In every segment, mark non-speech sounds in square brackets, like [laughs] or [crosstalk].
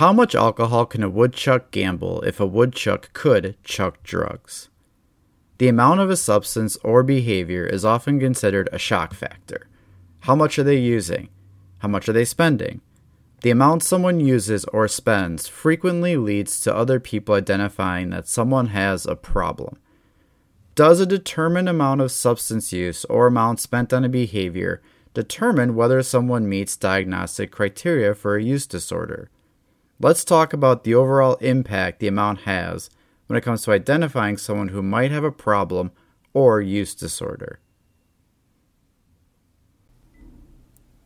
How much alcohol can a woodchuck gamble if a woodchuck could chuck drugs? The amount of a substance or behavior is often considered a shock factor. How much are they using? How much are they spending? The amount someone uses or spends frequently leads to other people identifying that someone has a problem. Does a determined amount of substance use or amount spent on a behavior determine whether someone meets diagnostic criteria for a use disorder? Let's talk about the overall impact the amount has when it comes to identifying someone who might have a problem or use disorder.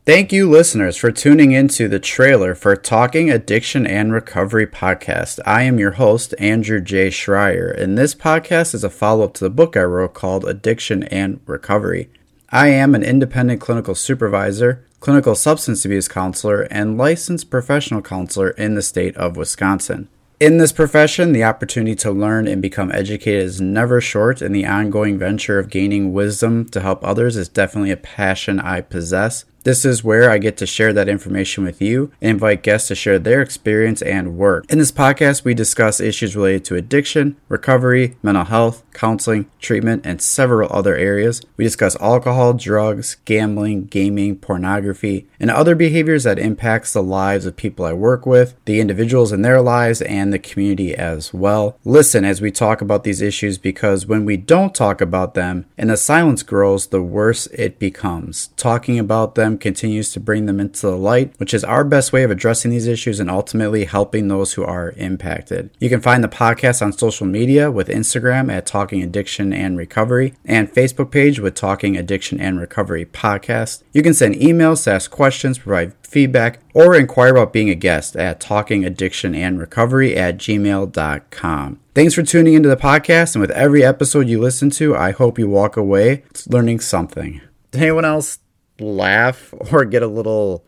Thank you, listeners, for tuning into the trailer for Talking Addiction and Recovery podcast. I am your host, Andrew J. Schreier, and this podcast is a follow up to the book I wrote called Addiction and Recovery. I am an independent clinical supervisor, clinical substance abuse counselor, and licensed professional counselor in the state of Wisconsin. In this profession, the opportunity to learn and become educated is never short, and the ongoing venture of gaining wisdom to help others is definitely a passion I possess. This is where I get to share that information with you and invite guests to share their experience and work. In this podcast, we discuss issues related to addiction, recovery, mental health, counseling, treatment, and several other areas. We discuss alcohol, drugs, gambling, gaming, pornography, and other behaviors that impacts the lives of people I work with, the individuals in their lives, and the community as well. Listen as we talk about these issues because when we don't talk about them and the silence grows, the worse it becomes. Talking about them continues to bring them into the light, which is our best way of addressing these issues and ultimately helping those who are impacted. You can find the podcast on social media with Instagram at Talking Addiction and Recovery and Facebook page with Talking Addiction and Recovery Podcast. You can send emails to ask questions, provide feedback, or inquire about being a guest at Talking Addiction and Recovery at gmail.com. Thanks for tuning into the podcast, and with every episode you listen to, I hope you walk away learning something. Anyone else laugh [laughs] or get a little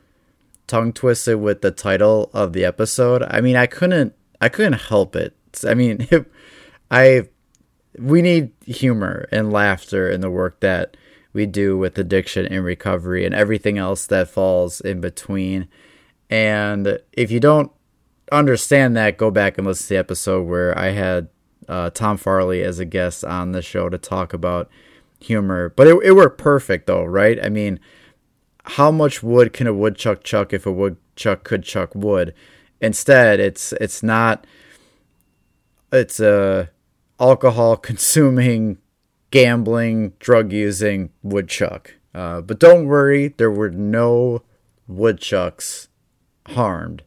tongue twisted with the title of the episode. I mean, I couldn't I couldn't help it. I mean, [laughs] I we need humor and laughter in the work that we do with addiction and recovery and everything else that falls in between. And if you don't understand that, go back and listen to the episode where I had uh, Tom Farley as a guest on the show to talk about humor. But it, it worked perfect though, right? I mean, how much wood can a woodchuck chuck if a woodchuck could chuck wood? Instead, it's it's not it's a alcohol [laughs] consuming, gambling, drug using woodchuck. Uh, but don't worry, there were no woodchucks harmed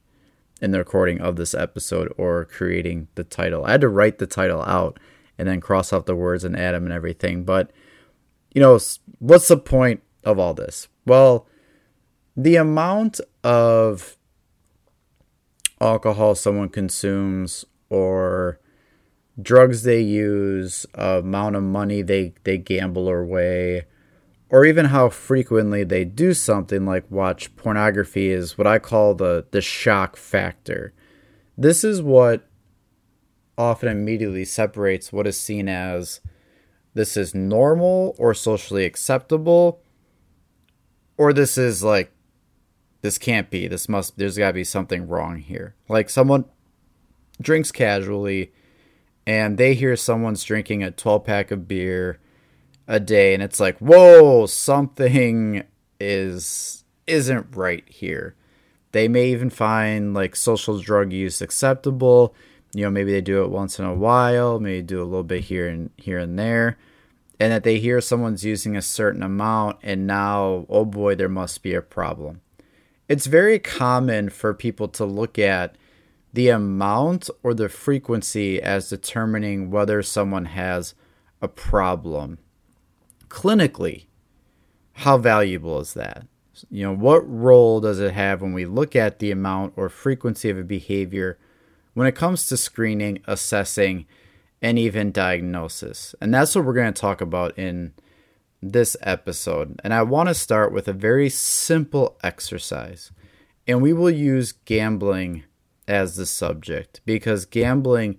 in the recording of this episode or creating the title. I had to write the title out and then cross out the words and add them and everything. But you know, what's the point of all this? Well, the amount of alcohol someone consumes or drugs they use, amount of money they, they gamble away, or even how frequently they do something like watch pornography is what I call the, the shock factor. This is what often immediately separates what is seen as this is normal or socially acceptable, or this is like, this can't be. This must, there's got to be something wrong here. Like someone drinks casually and they hear someone's drinking a 12 pack of beer a day and it's like, whoa, something is isn't right here. They may even find like social drug use acceptable. You know, maybe they do it once in a while, maybe do a little bit here and here and there and that they hear someone's using a certain amount and now oh boy there must be a problem. It's very common for people to look at the amount or the frequency as determining whether someone has a problem. Clinically how valuable is that? You know what role does it have when we look at the amount or frequency of a behavior when it comes to screening assessing and even diagnosis. And that's what we're going to talk about in this episode. And I want to start with a very simple exercise. And we will use gambling as the subject because gambling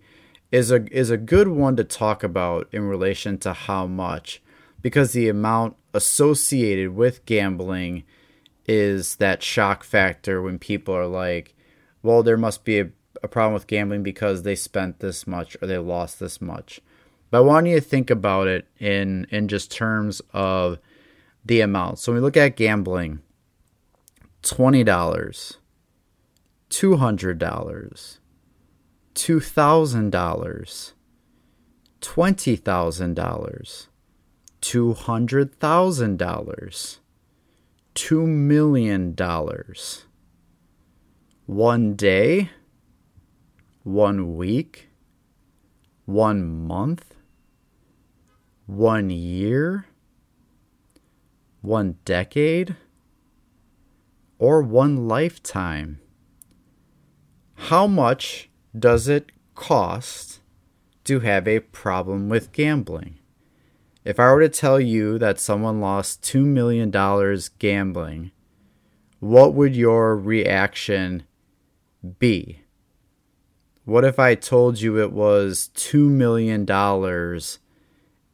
is a is a good one to talk about in relation to how much because the amount associated with gambling is that shock factor when people are like well, there must be a, a problem with gambling because they spent this much or they lost this much. But I want you to think about it in in just terms of the amount. So when we look at gambling, twenty dollars, two hundred dollars, two thousand dollars, twenty thousand dollars, two hundred thousand dollars, two million dollars, one day, one week, one month, one year, one decade, or one lifetime. How much does it cost to have a problem with gambling? If I were to tell you that someone lost $2 million gambling, what would your reaction be? What if I told you it was $2 million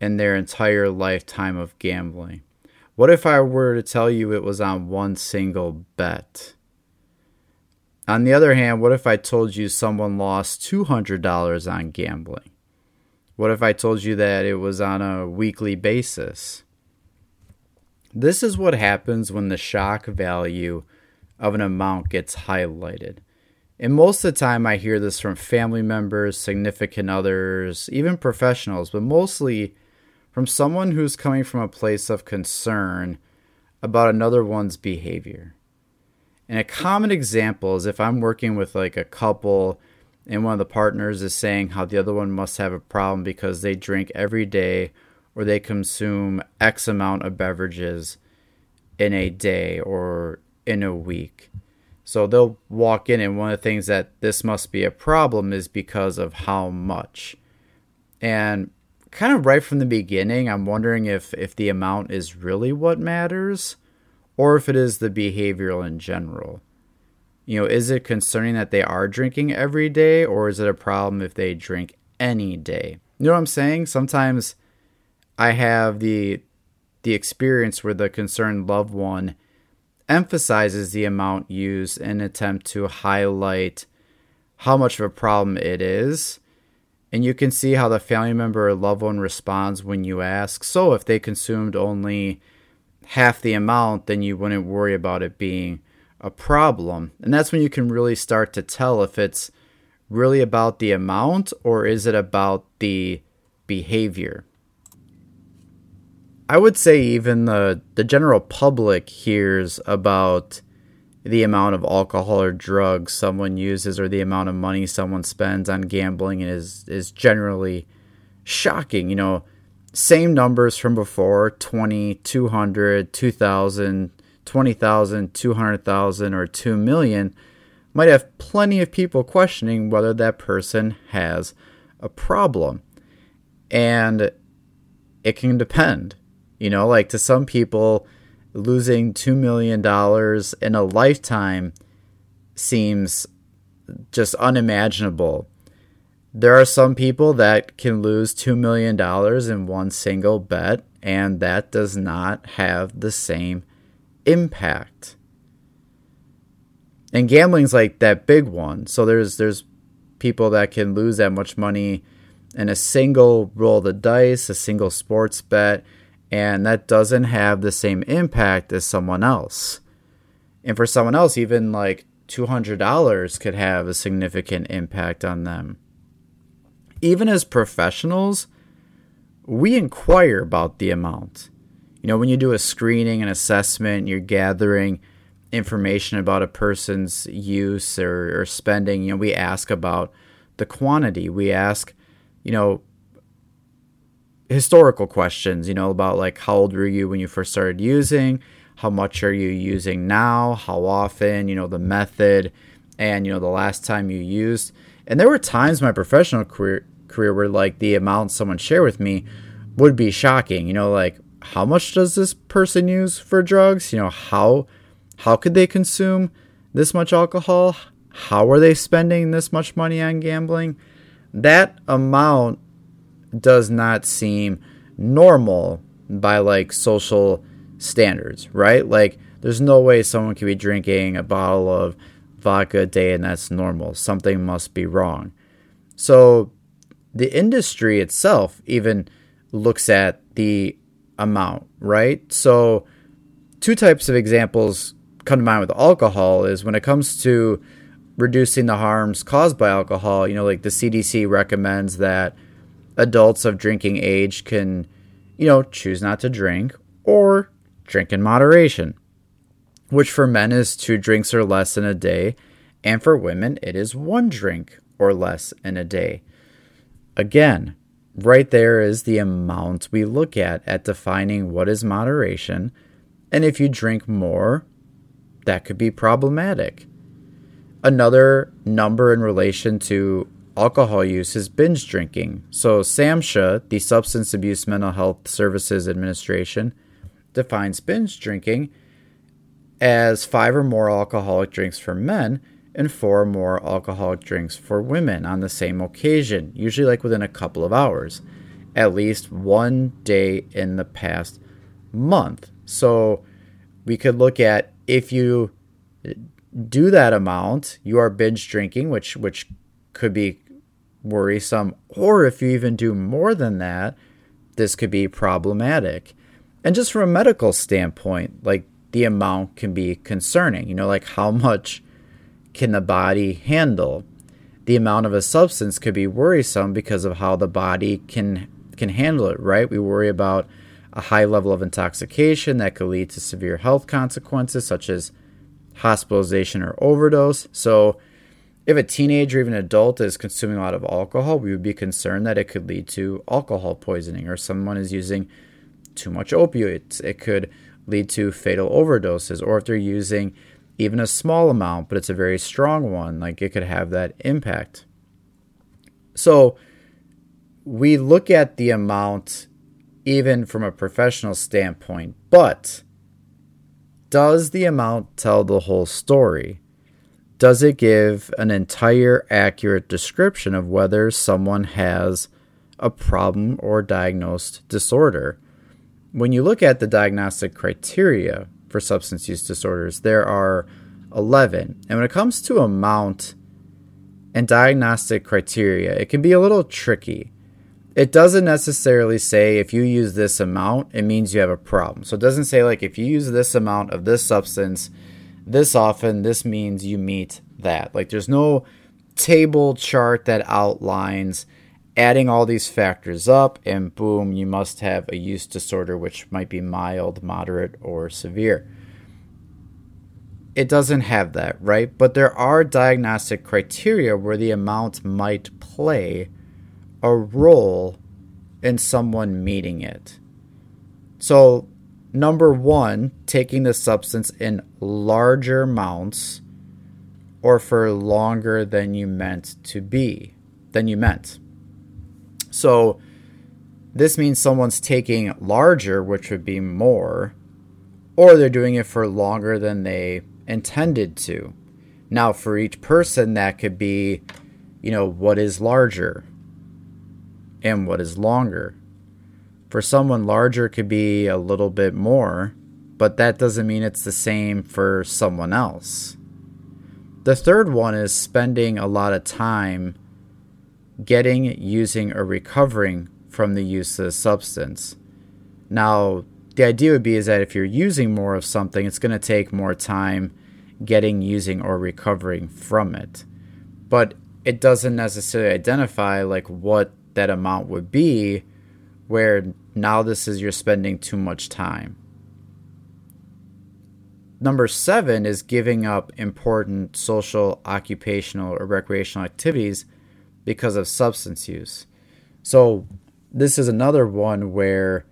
in their entire lifetime of gambling? What if I were to tell you it was on one single bet? On the other hand, what if I told you someone lost $200 on gambling? What if I told you that it was on a weekly basis? This is what happens when the shock value of an amount gets highlighted. And most of the time, I hear this from family members, significant others, even professionals, but mostly from someone who's coming from a place of concern about another one's behavior. And a common example is if I'm working with like a couple and one of the partners is saying how the other one must have a problem because they drink every day or they consume X amount of beverages in a day or in a week. So they'll walk in, and one of the things that this must be a problem is because of how much. And kind of right from the beginning, I'm wondering if, if the amount is really what matters or if it is the behavioral in general. You know, is it concerning that they are drinking every day, or is it a problem if they drink any day? You know what I'm saying? Sometimes I have the the experience where the concerned loved one emphasizes the amount used in an attempt to highlight how much of a problem it is. And you can see how the family member or loved one responds when you ask. So, if they consumed only half the amount, then you wouldn't worry about it being a problem. And that's when you can really start to tell if it's really about the amount or is it about the behavior. I would say even the the general public hears about the amount of alcohol or drugs someone uses or the amount of money someone spends on gambling is is generally shocking. You know, same numbers from before 20 200 2000 20000 200000 or 2 million might have plenty of people questioning whether that person has a problem and it can depend you know like to some people losing 2 million dollars in a lifetime seems just unimaginable there are some people that can lose $2 million in one single bet, and that does not have the same impact. And gambling's like that big one. So there's there's people that can lose that much money in a single roll of the dice, a single sports bet, and that doesn't have the same impact as someone else. And for someone else, even like $200 could have a significant impact on them even as professionals, we inquire about the amount. You know, when you do a screening and assessment, you're gathering information about a person's use or, or spending. You know, we ask about the quantity. We ask, you know, historical questions, you know, about like how old were you when you first started using? How much are you using now? How often? You know, the method and, you know, the last time you used. And there were times my professional career career where like the amount someone shared with me would be shocking. You know, like how much does this person use for drugs? You know, how how could they consume this much alcohol? How are they spending this much money on gambling? That amount does not seem normal by like social standards, right? Like there's no way someone could be drinking a bottle of vodka a day and that's normal. Something must be wrong. So the industry itself even looks at the amount, right? So two types of examples come to mind with alcohol is when it comes to reducing the harms caused by alcohol, you know, like the CDC recommends that adults of drinking age can, you know, choose not to drink or drink in moderation, which for men is two drinks or less in a day, and for women it is one drink or less in a day. Again, right there is the amount we look at at defining what is moderation, and if you drink more, that could be problematic. Another number in relation to alcohol use is binge drinking. So, SAMHSA, the Substance Abuse Mental Health Services Administration, defines binge drinking as five or more alcoholic drinks for men and four or more alcoholic drinks for women on the same occasion, usually like within a couple of hours, at least one day in the past month. So, we could look at if you do that amount, you are binge drinking, which which could be worrisome, or if you even do more than that, this could be problematic. And just from a medical standpoint, like the amount can be concerning. You know, like how much can the body handle? The amount of a substance could be worrisome because of how the body can can handle it, right? We worry about a high level of intoxication that could lead to severe health consequences such as hospitalization or overdose. So, if a teenager or even an adult is consuming a lot of alcohol, we would be concerned that it could lead to alcohol poisoning or someone is using too much opioids. It could lead to fatal overdoses, or if they're using even a small amount, but it's a very strong one, like it could have that impact. So, we look at the amount even from a professional standpoint, but does the amount tell the whole story? Does it give an entire accurate description of whether someone has a problem or diagnosed disorder? When you look at the diagnostic criteria for substance use disorders, there are 11. And when it comes to amount and diagnostic criteria, it can be a little tricky it doesn't necessarily say if you use this amount, it means you have a problem. So it doesn't say like if you use this amount of this substance this often, this means you meet that. Like there's no table chart that outlines adding all these factors up and boom, you must have a use disorder which might be mild, moderate, or severe. It doesn't have that, right? But there are diagnostic criteria where the amount might play a role in someone meeting it. So, number one, taking the substance in larger amounts or for longer than you meant to be, than you meant. So, this means someone's taking larger, which would be more, or they're doing it for longer than they intended to. Now, for each person, that could be, you know, what is larger? and what is longer. For someone larger could be a little bit more, but that doesn't mean it's the same for someone else. The third one is spending a lot of time getting, using, or recovering from the use of the substance. Now, the idea would be is that if you're using more of something, it's going to take more time getting, using, or recovering from it. But it doesn't necessarily identify like what that amount would be, where now this is you're spending too much time. Number seven is giving up important social, occupational, or recreational activities because of substance use. So, this is another one where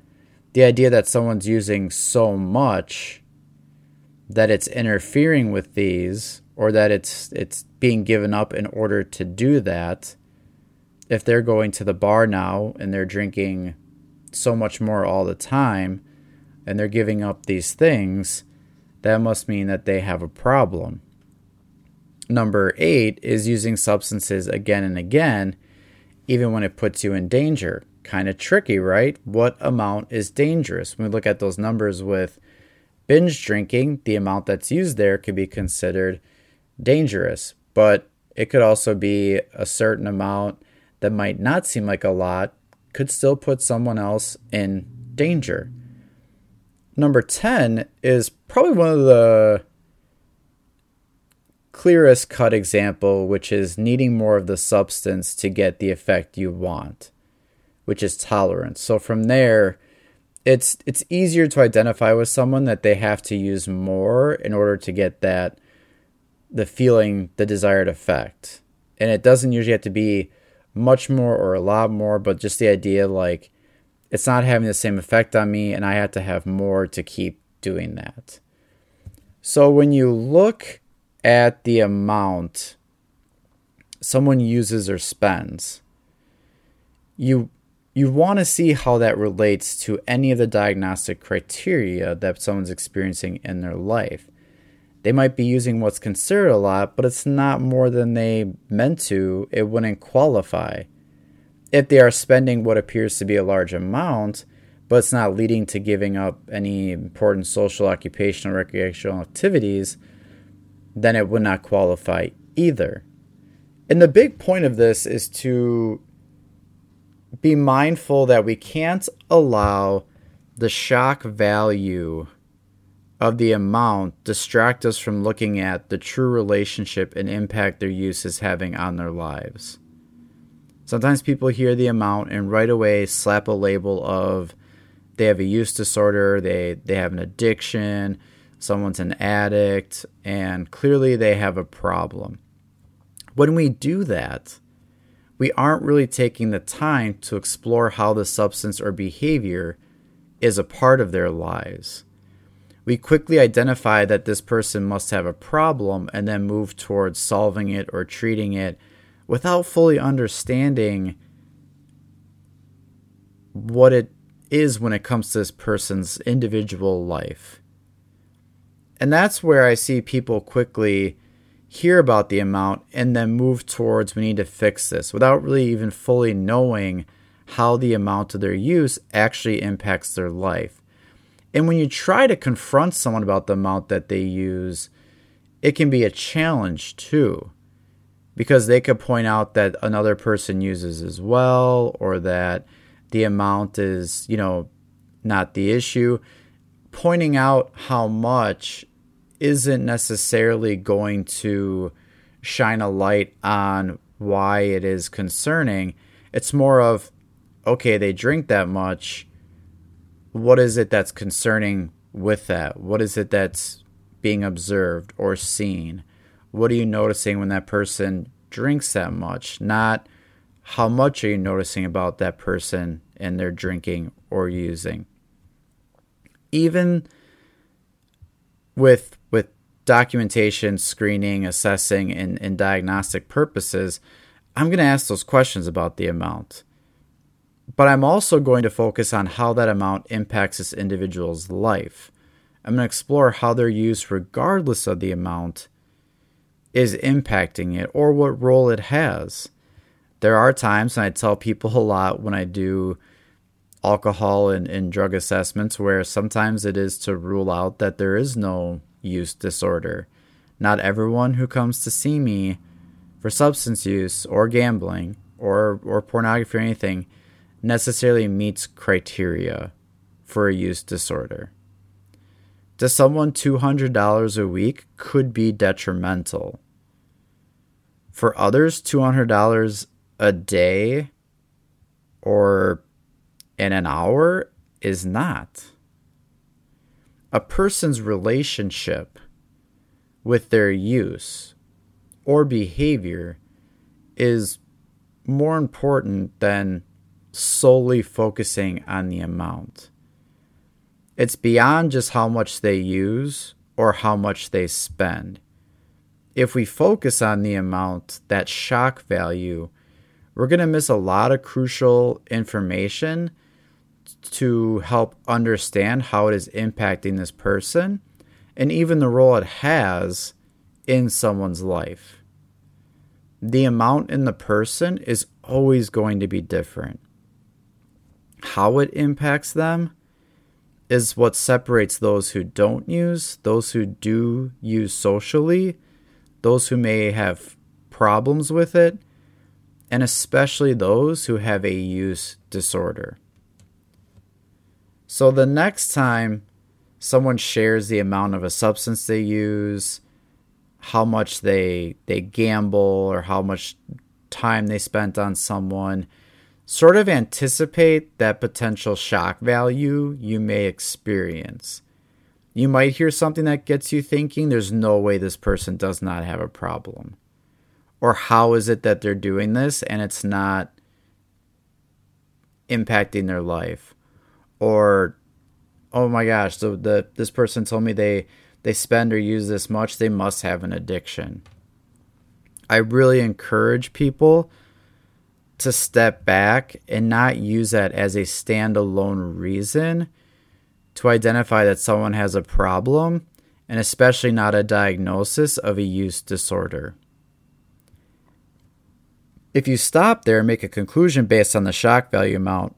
the idea that someone's using so much that it's interfering with these or that it's it's being given up in order to do that if they're going to the bar now and they're drinking so much more all the time and they're giving up these things, that must mean that they have a problem. Number eight is using substances again and again, even when it puts you in danger. Kind of tricky, right? What amount is dangerous? When we look at those numbers with binge drinking, the amount that's used there could be considered dangerous, but it could also be a certain amount that might not seem like a lot, could still put someone else in danger. Number 10 is probably one of the clearest cut example, which is needing more of the substance to get the effect you want, which is tolerance. So from there, it's it's easier to identify with someone that they have to use more in order to get that the feeling the desired effect. And it doesn't usually have to be much more or a lot more, but just the idea like it's not having the same effect on me and I have to have more to keep doing that. So when you look at the amount someone uses or spends, you you want to see how that relates to any of the diagnostic criteria that someone's experiencing in their life. They might be using what's considered a lot, but it's not more than they meant to. It wouldn't qualify. If they are spending what appears to be a large amount, but it's not leading to giving up any important social, occupational, recreational activities, then it would not qualify either. And the big point of this is to be mindful that we can't allow the shock value of the amount distract us from looking at the true relationship and impact their use is having on their lives. Sometimes people hear the amount and right away slap a label of they have a use disorder, they, they have an addiction, someone's an addict, and clearly they have a problem. When we do that, we aren't really taking the time to explore how the substance or behavior is a part of their lives. We quickly identify that this person must have a problem and then move towards solving it or treating it without fully understanding what it is when it comes to this person's individual life. And that's where I see people quickly hear about the amount and then move towards we need to fix this without really even fully knowing how the amount of their use actually impacts their life. And when you try to confront someone about the amount that they use, it can be a challenge too. Because they could point out that another person uses as well, or that the amount is, you know, not the issue. Pointing out how much isn't necessarily going to shine a light on why it is concerning. It's more of, okay, they drink that much. What is it that's concerning with that? What is it that's being observed or seen? What are you noticing when that person drinks that much? Not how much are you noticing about that person and their drinking or using. Even with with documentation, screening, assessing, and, and diagnostic purposes, I'm going to ask those questions about the amount. But I'm also going to focus on how that amount impacts this individual's life. I'm going to explore how their use, regardless of the amount, is impacting it or what role it has. There are times, and I tell people a lot when I do alcohol and, and drug assessments, where sometimes it is to rule out that there is no use disorder. Not everyone who comes to see me for substance use or gambling or, or pornography or anything necessarily meets criteria for a use disorder. To someone, $200 a week could be detrimental. For others, $200 a day or in an hour is not a person's relationship with their use or behavior is more important than solely focusing on the amount. It's beyond just how much they use or how much they spend. If we focus on the amount, that shock value, we're going to miss a lot of crucial information to help understand how it is impacting this person and even the role it has in someone's life. The amount in the person is always going to be different. How it impacts them is what separates those who don't use, those who do use socially, those who may have problems with it, and especially those who have a use disorder. So the next time someone shares the amount of a substance they use, how much they they gamble or how much time they spent on someone, sort of anticipate that potential shock value you may experience. You might hear something that gets you thinking there's no way this person does not have a problem. Or how is it that they're doing this and it's not impacting their life? Or oh my gosh, so the this person told me they they spend or use this much, they must have an addiction. I really encourage people to step back and not use that as a standalone reason to identify that someone has a problem and especially not a diagnosis of a use disorder. If you stop there and make a conclusion based on the shock value amount,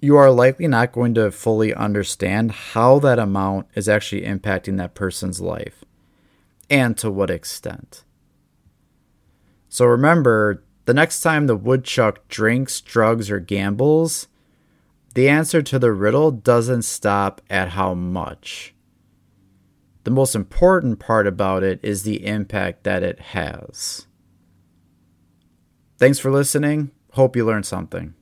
you are likely not going to fully understand how that amount is actually impacting that person's life and to what extent. So remember, the next time the woodchuck drinks, drugs, or gambles, the answer to the riddle doesn't stop at how much. The most important part about it is the impact that it has. Thanks for listening. Hope you learned something.